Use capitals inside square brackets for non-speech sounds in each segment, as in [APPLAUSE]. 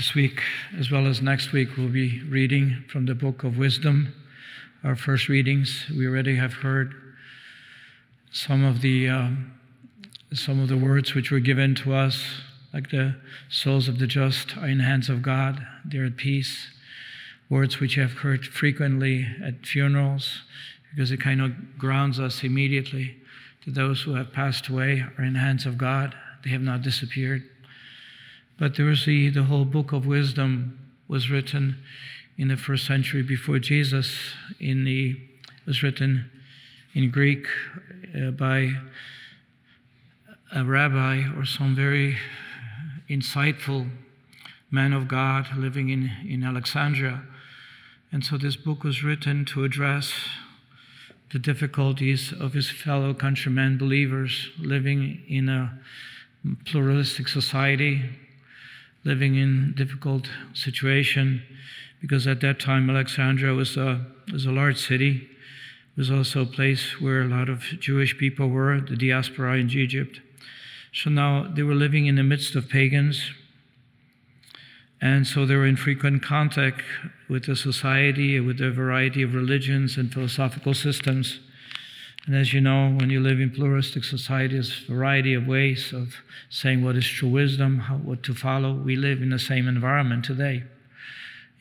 This week, as well as next week, we'll be reading from the book of wisdom. Our first readings, we already have heard some of the um, some of the words which were given to us, like the souls of the just are in the hands of God; they're at peace. Words which you have heard frequently at funerals, because it kind of grounds us immediately to those who have passed away are in the hands of God; they have not disappeared. But the, the whole book of wisdom was written in the first century before Jesus. In the was written in Greek uh, by a rabbi or some very insightful man of God living in, in Alexandria. And so this book was written to address the difficulties of his fellow countrymen believers living in a pluralistic society living in difficult situation because at that time Alexandria was a, was a large city. It was also a place where a lot of Jewish people were, the diaspora in Egypt. So now they were living in the midst of pagans. And so they were in frequent contact with the society, with a variety of religions and philosophical systems. And as you know, when you live in pluralistic society, there's a variety of ways of saying what is true wisdom, how, what to follow. We live in the same environment today.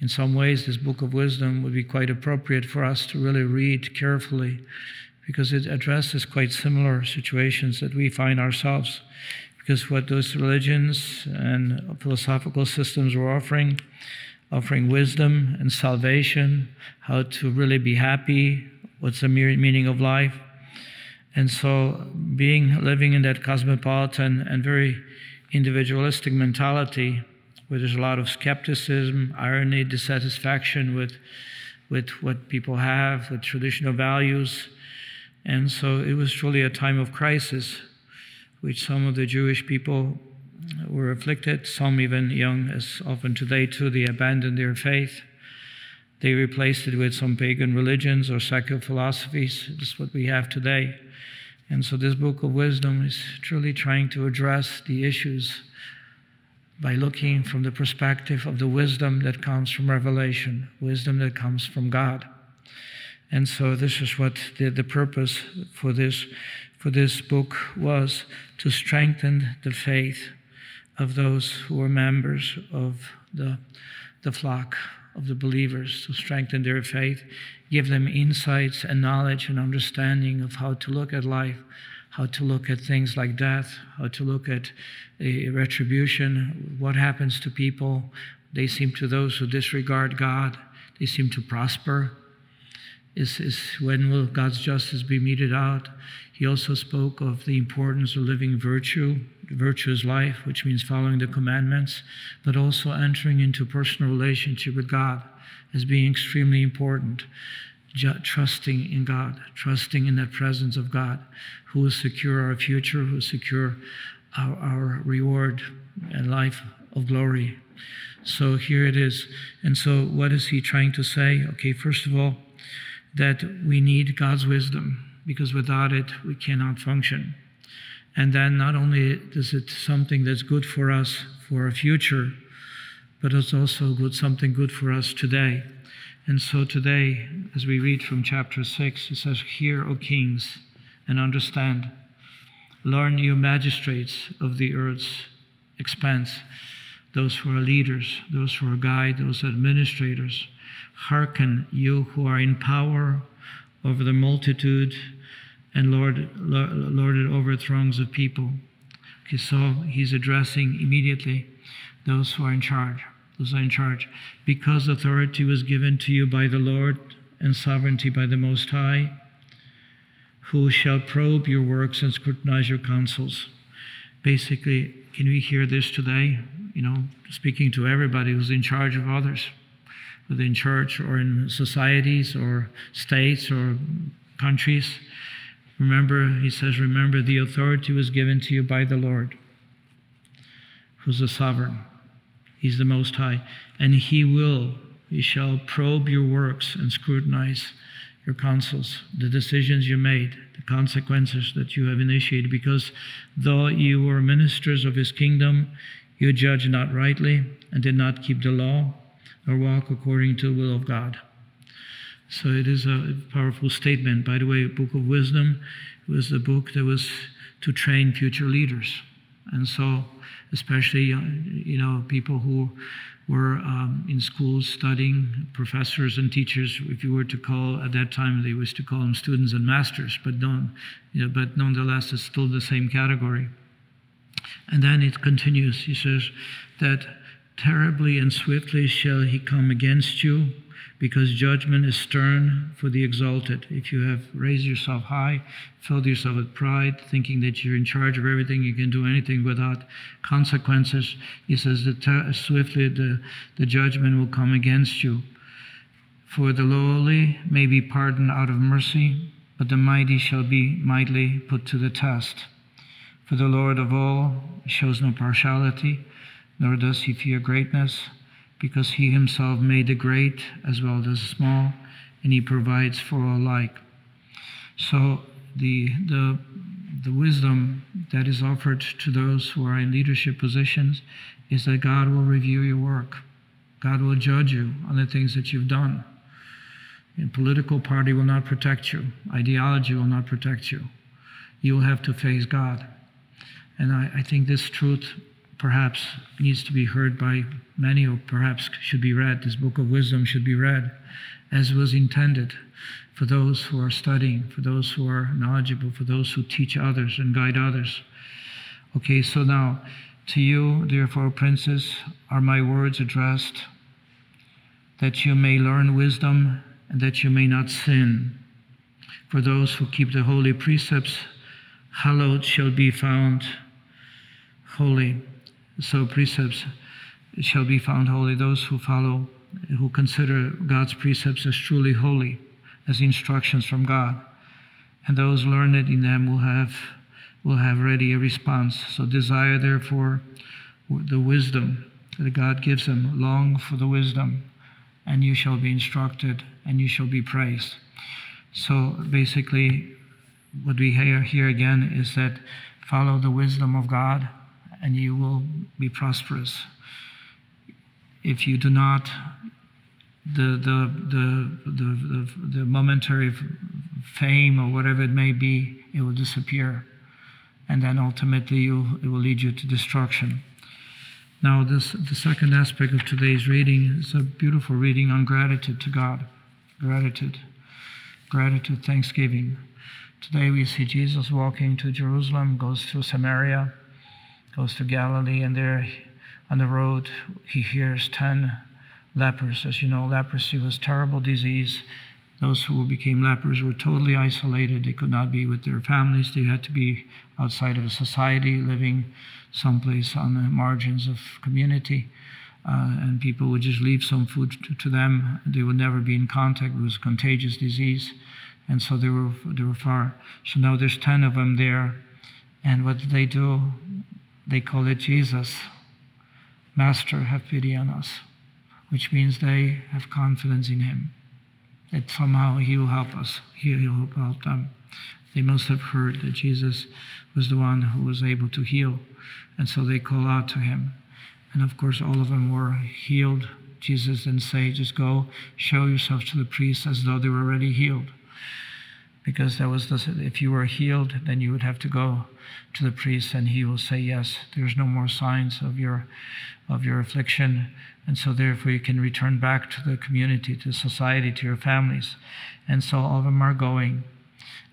In some ways, this book of wisdom would be quite appropriate for us to really read carefully because it addresses quite similar situations that we find ourselves. Because what those religions and philosophical systems were offering, offering wisdom and salvation, how to really be happy, what's the meaning of life, and so, being living in that cosmopolitan and very individualistic mentality, where there's a lot of skepticism, irony, dissatisfaction with, with what people have, with traditional values. And so, it was truly a time of crisis, which some of the Jewish people were afflicted, some even young, as often today too, they abandoned their faith. They replaced it with some pagan religions or secular philosophies. Is what we have today. And so, this book of wisdom is truly trying to address the issues by looking from the perspective of the wisdom that comes from revelation, wisdom that comes from God. And so, this is what the, the purpose for this, for this book was to strengthen the faith of those who are members of the, the flock of the believers, to strengthen their faith give them insights and knowledge and understanding of how to look at life, how to look at things like death, how to look at uh, retribution, what happens to people. They seem to those who disregard God, they seem to prosper. Is, is when will God's justice be meted out? He also spoke of the importance of living virtue, virtuous life, which means following the commandments, but also entering into personal relationship with God as being extremely important. trusting in God, trusting in that presence of God, who will secure our future, who will secure our, our reward and life of glory. So here it is. And so, what is he trying to say? Okay, first of all, that we need God's wisdom because without it, we cannot function. And then, not only is it something that's good for us for our future, but it's also good, something good for us today. And so today, as we read from chapter 6, it says, Hear, O kings, and understand. Learn, you magistrates of the earth's expanse, those who are leaders, those who are guide, those administrators. Hearken, you who are in power over the multitude and lord, lord it over throngs of people. Okay, so he's addressing immediately those who are in charge, those are in charge, because authority was given to you by the Lord and sovereignty by the Most High, who shall probe your works and scrutinize your counsels. Basically, can we hear this today? You know, speaking to everybody who's in charge of others, within church or in societies or states or countries. Remember, he says, remember the authority was given to you by the Lord, who's the sovereign. He's the Most High. And He will, He shall probe your works and scrutinize your counsels, the decisions you made, the consequences that you have initiated. Because though you were ministers of His kingdom, You judge not rightly and did not keep the law or walk according to the will of God. So it is a powerful statement. By the way, Book of Wisdom was the book that was to train future leaders. And so, especially, uh, you know, people who were um, in schools studying, professors and teachers, if you were to call, at that time they used to call them students and masters, but, don't, you know, but nonetheless, it's still the same category. And then it continues. He says that terribly and swiftly shall he come against you because judgment is stern for the exalted. If you have raised yourself high, filled yourself with pride, thinking that you're in charge of everything, you can do anything without consequences, he says that ter- swiftly the, the judgment will come against you. For the lowly may be pardoned out of mercy, but the mighty shall be mightily put to the test. For the Lord of all shows no partiality, nor does he fear greatness because he himself made the great as well as the small, and he provides for all alike. So the the the wisdom that is offered to those who are in leadership positions is that God will review your work. God will judge you on the things that you've done. A political party will not protect you. Ideology will not protect you. You will have to face God. And I, I think this truth perhaps needs to be heard by many, or perhaps should be read. This book of wisdom should be read as was intended for those who are studying, for those who are knowledgeable, for those who teach others and guide others. Okay, so now to you, therefore, princes, are my words addressed, that you may learn wisdom and that you may not sin. For those who keep the holy precepts, hallowed shall be found holy. So precepts shall be found holy. Those who follow, who consider God's precepts as truly holy, as instructions from God. And those learned in them will have will have ready a response. So desire therefore the wisdom that God gives them. Long for the wisdom, and you shall be instructed, and you shall be praised. So basically, what we hear here again is that follow the wisdom of God and you will be prosperous. If you do not, the, the, the, the, the, the momentary fame or whatever it may be, it will disappear. And then ultimately you, it will lead you to destruction. Now, this, the second aspect of today's reading is a beautiful reading on gratitude to God. Gratitude. Gratitude, thanksgiving. Today we see Jesus walking to Jerusalem, goes through Samaria, goes to Galilee, and there on the road he hears 10 lepers. As you know, leprosy was a terrible disease. Those who became lepers were totally isolated. They could not be with their families. They had to be outside of society, living someplace on the margins of community. Uh, and people would just leave some food to, to, them. They would never be in contact. It was a contagious disease. And so they were, they were far. So now there's 10 of them there. And what did they do? They call it Jesus. Master, have pity on us, which means they have confidence in him. That somehow he will help us, he will help them. They must have heard that Jesus was the one who was able to heal, and so they call out to him. And of course, all of them were healed. Jesus didn't say, just go show yourself to the priest as though they were already healed because that was if you were healed, then you would have to go to the priest, and he will say, "Yes, there's no more signs of your of your affliction, and so therefore you can return back to the community, to society, to your families." And so all of them are going,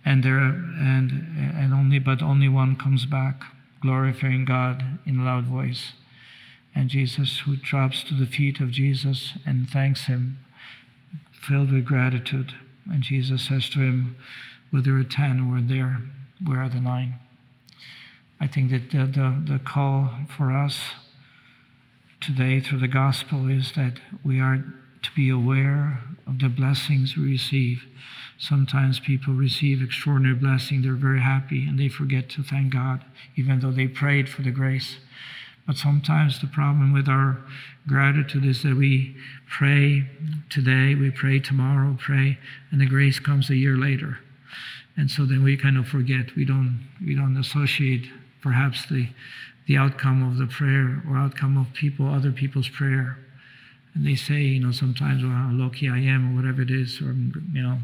and there and and only but only one comes back, glorifying God in a loud voice. And Jesus, who drops to the feet of Jesus and thanks him, filled with gratitude. And Jesus says to him, Whether a ten or there, where are the nine? I think that the, the, the call for us today through the gospel is that we are to be aware of the blessings we receive. Sometimes people receive extraordinary blessing, they're very happy, and they forget to thank God, even though they prayed for the grace. But sometimes the problem with our gratitude is that we pray today, we pray tomorrow, pray, and the grace comes a year later. And so then we kind of forget. We don't we don't associate perhaps the the outcome of the prayer or outcome of people, other people's prayer. And they say, you know, sometimes, how lucky I am, or whatever it is, or, you know,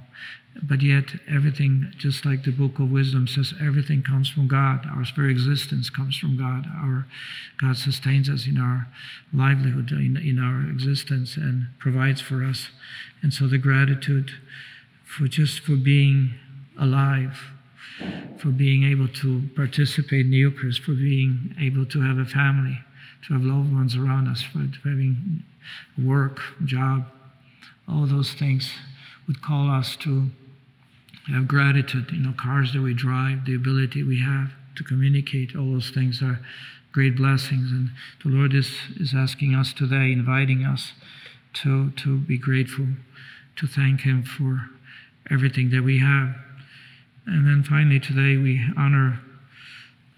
but yet everything, just like the book of wisdom says, everything comes from God. Our very existence comes from God. Our God sustains us in our livelihood, in, in our existence, and provides for us. And so the gratitude for just for being alive, for being able to participate in the Eucharist, for being able to have a family, to have loved ones around us, for having work, job, all those things would call us to have gratitude. You know, cars that we drive, the ability we have to communicate, all those things are great blessings. And the Lord is, is asking us today, inviting us to, to be grateful, to thank Him for everything that we have. And then finally, today we honor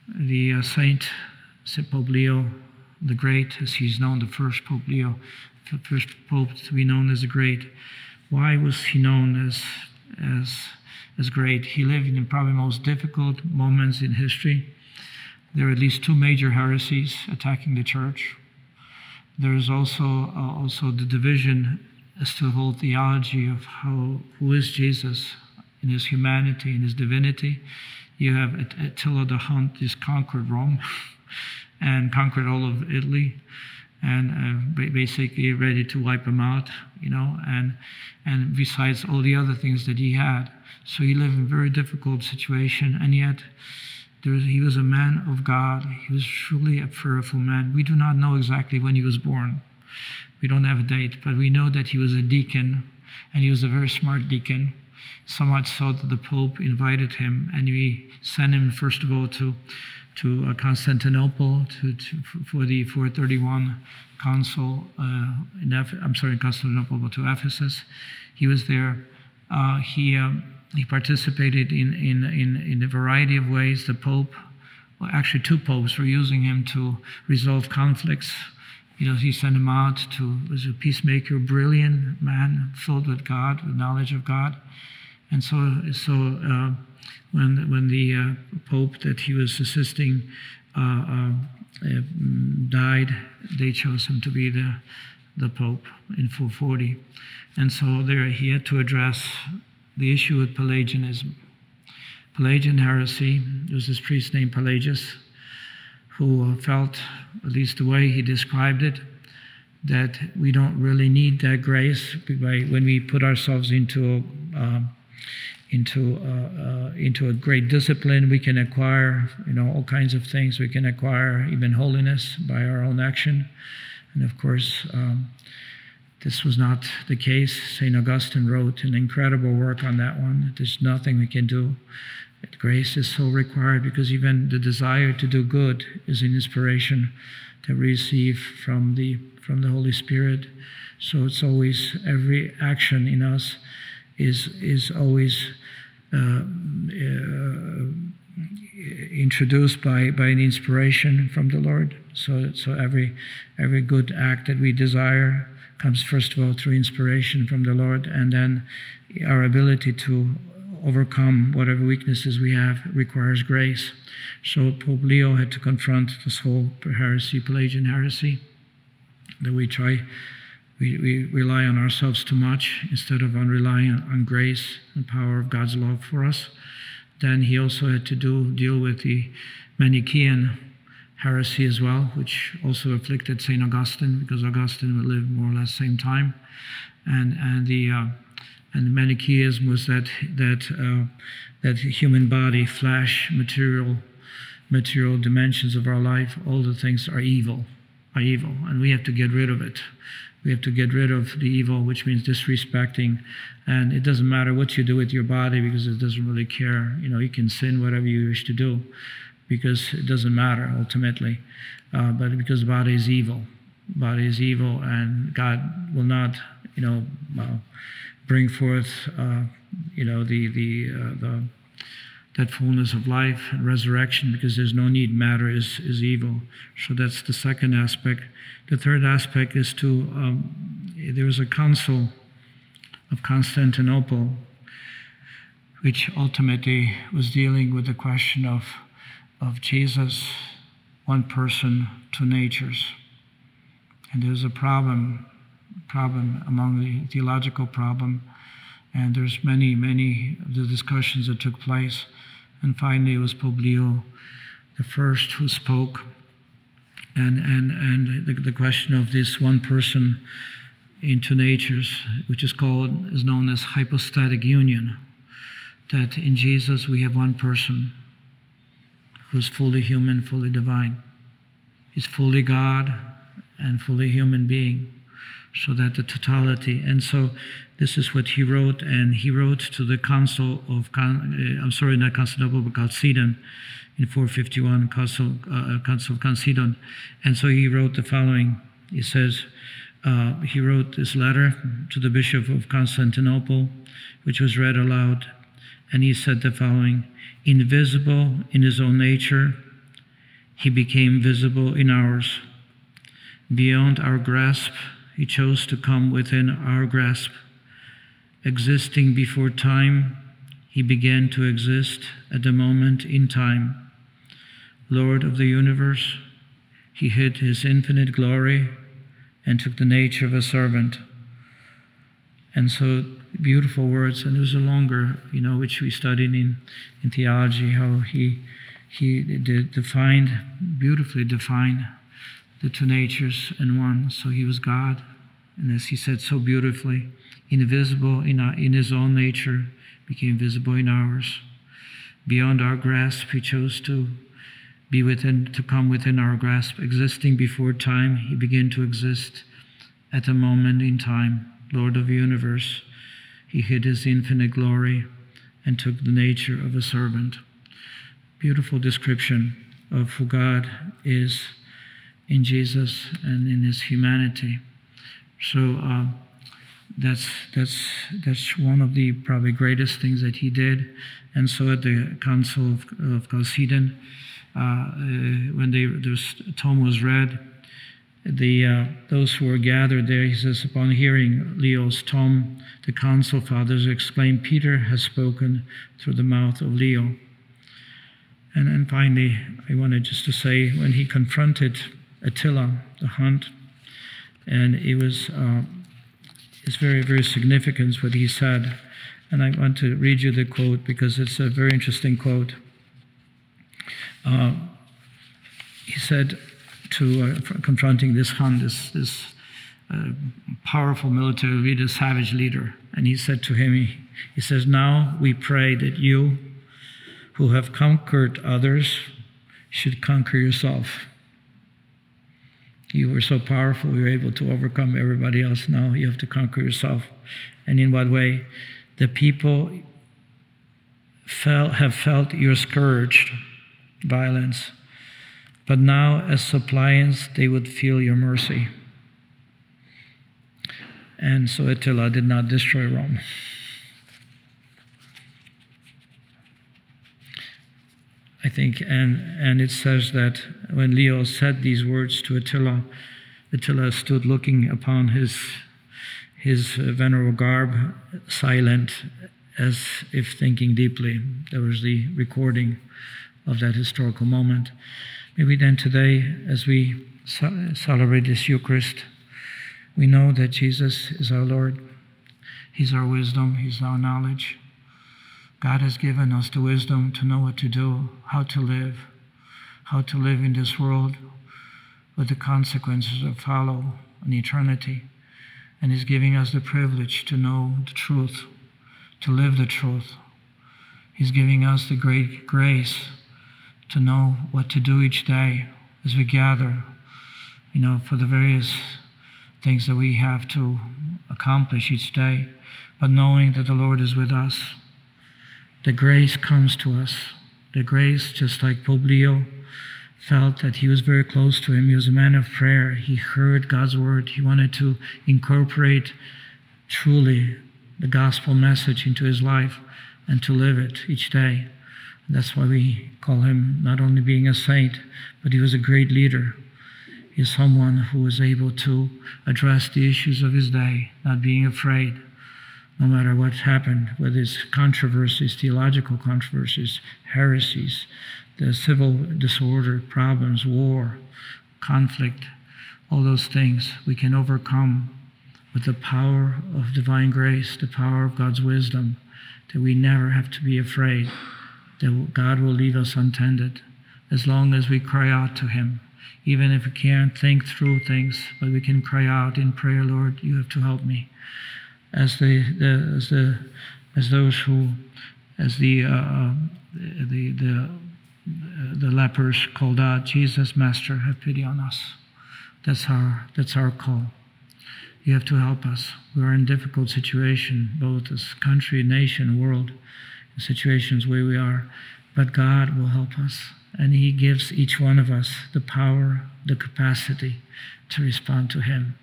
the uh, Saint, Saint Pope Leo the Great, as he's known, the first Pope Leo, the first Pope to be known as the Great. Why was he known as, as, as great? He lived in probably most difficult moments in history. There are at least two major heresies attacking the church. There is also, uh, also the division as to the whole theology of how who is Jesus in his humanity in his divinity. You have Attila the Hun just conquered Rome [LAUGHS] and conquered all of Italy and uh, basically ready to wipe him out, you know, and and besides all the other things that he had. So he lived in a very difficult situation, and yet was, he was a man of God. He was truly a prayerful man. We do not know exactly when he was born. We don't have a date, but we know that he was a deacon, and he was a very smart deacon. So much so that the Pope invited him, and we sent him first of all to to uh, Constantinople to, to, for the 431 council uh, in Eph- I'm sorry, in Constantinople, but to Ephesus. He was there. Uh, he um, he participated in, in in in a variety of ways. The Pope, well, actually two popes, were using him to resolve conflicts. You know, he sent him out to was a peacemaker, brilliant man, filled with God, with knowledge of God, and so so uh, when when the uh, pope that he was assisting uh, uh, uh, died, they chose him to be the the pope in 440, and so there he had to address the issue with Pelagianism. Pelagian heresy. There was this priest named Pelagius who felt, at least the way he described it, that we don't really need that grace when we put ourselves into uh, into uh, uh, into a great discipline. We can acquire, you know, all kinds of things. We can acquire even holiness by our own action, and of course, um, this was not the case. Saint Augustine wrote an incredible work on that one. There's nothing we can do. Grace is so required because even the desire to do good is an inspiration that we receive from the from the Holy Spirit. So it's always every action in us is is always uh, uh, introduced by, by an inspiration from the Lord. So, so every, every good act that we desire comes first of all through inspiration from the Lord, and then our ability to overcome whatever weaknesses we have requires grace. So Pope Leo had to confront this whole heresy, Pelagian heresy, that we try we, we rely on ourselves too much instead of on relying on grace and power of God's love for us. Then he also had to do deal with the Manichaean heresy as well, which also afflicted Saint Augustine because Augustine lived more or less the same time, and and the uh, and the Manichaeism was that that uh, that human body, flesh, material, material dimensions of our life, all the things are evil, are evil, and we have to get rid of it. We have to get rid of the evil, which means disrespecting. And it doesn't matter what you do with your body because it doesn't really care. You know, you can sin whatever you wish to do because it doesn't matter ultimately. Uh, but because the body is evil, body is evil, and God will not, you know, uh, bring forth, uh, you know, the the uh, the that fullness of life and resurrection because there's no need. Matter is, is evil. So that's the second aspect. The third aspect is to, um, there was a council of Constantinople which ultimately was dealing with the question of, of Jesus one person, two natures. And there's a problem, problem among the theological problem, and there's many, many of the discussions that took place. And finally, it was Leo the first who spoke, and and and the, the question of this one person in two natures, which is called is known as hypostatic union. That in Jesus we have one person who's fully human, fully divine. He's fully God and fully human being. So that the totality. And so this is what he wrote, and he wrote to the Council of, uh, I'm sorry, not Constantinople, but Chalcedon in 451, Council, uh, Council of Chalcedon. And so he wrote the following. He says, uh, he wrote this letter to the Bishop of Constantinople, which was read aloud. And he said the following Invisible in his own nature, he became visible in ours. Beyond our grasp, he chose to come within our grasp. Existing before time, he began to exist at the moment in time. Lord of the universe, he hid his infinite glory and took the nature of a servant. And so, beautiful words, and there's a longer, you know, which we studied in, in theology, how he, he defined, beautifully defined the two natures in one. So he was God, and as he said so beautifully, invisible in, our, in his own nature, became visible in ours. Beyond our grasp, he chose to be within, to come within our grasp. Existing before time, he began to exist at a moment in time. Lord of the universe, he hid his infinite glory and took the nature of a servant. Beautiful description of who God is in Jesus and in his humanity. So uh, that's that's that's one of the probably greatest things that he did. And so at the Council of, of Chalcedon, uh, uh, when they, tome was read, the uh, those who were gathered there, he says, upon hearing Leo's tome, the council fathers exclaimed, "Peter has spoken through the mouth of Leo." And then finally, I wanted just to say, when he confronted Attila, the Hun, and it was uh, it's very very significant what he said, and I want to read you the quote because it's a very interesting quote. Uh, he said to uh, confronting this Khan, this this uh, powerful military leader, savage leader, and he said to him, he, he says, "Now we pray that you, who have conquered others, should conquer yourself." You were so powerful, you were able to overcome everybody else. Now you have to conquer yourself. And in what way? The people felt, have felt your scourged violence, but now as suppliants, they would feel your mercy. And so Attila did not destroy Rome. I think, and, and it says that when Leo said these words to Attila, Attila stood looking upon his, his venerable garb, silent, as if thinking deeply. There was the recording of that historical moment. Maybe then today, as we celebrate this Eucharist, we know that Jesus is our Lord. He's our wisdom, He's our knowledge. God has given us the wisdom to know what to do, how to live, how to live in this world with the consequences that follow in eternity. And He's giving us the privilege to know the truth, to live the truth. He's giving us the great grace to know what to do each day as we gather, you know, for the various things that we have to accomplish each day, but knowing that the Lord is with us the grace comes to us. The grace, just like Leo felt that he was very close to him. He was a man of prayer. He heard God's word. He wanted to incorporate truly the gospel message into his life and to live it each day. That's why we call him not only being a saint, but he was a great leader. He's someone who was able to address the issues of his day, not being afraid, no matter what's happened, whether it's controversies, theological controversies, heresies, the civil disorder, problems, war, conflict, all those things we can overcome with the power of divine grace, the power of God's wisdom, that we never have to be afraid that God will leave us untended as long as we cry out to Him. Even if we can't think through things, but we can cry out in prayer, Lord, you have to help me. As the, the as the as those who as the uh, the the the lepers called out, Jesus, Master, have pity on us. That's our that's our call. You have to help us. We are in difficult situation, both as country, nation, world, situations where we are. But God will help us. And He gives each one of us the power, the capacity to respond to Him.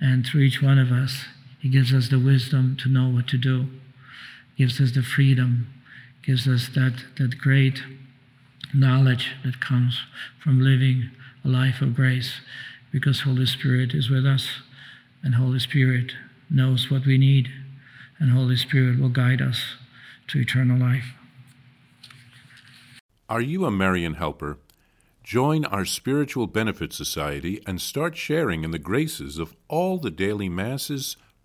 And through each one of us, He gives us the wisdom to know what to do, gives us the freedom, gives us that, that great knowledge that comes from living a life of grace because Holy Spirit is with us and Holy Spirit knows what we need and Holy Spirit will guide us to eternal life. Are you a Marian helper? Join our Spiritual Benefit Society and start sharing in the graces of all the daily masses,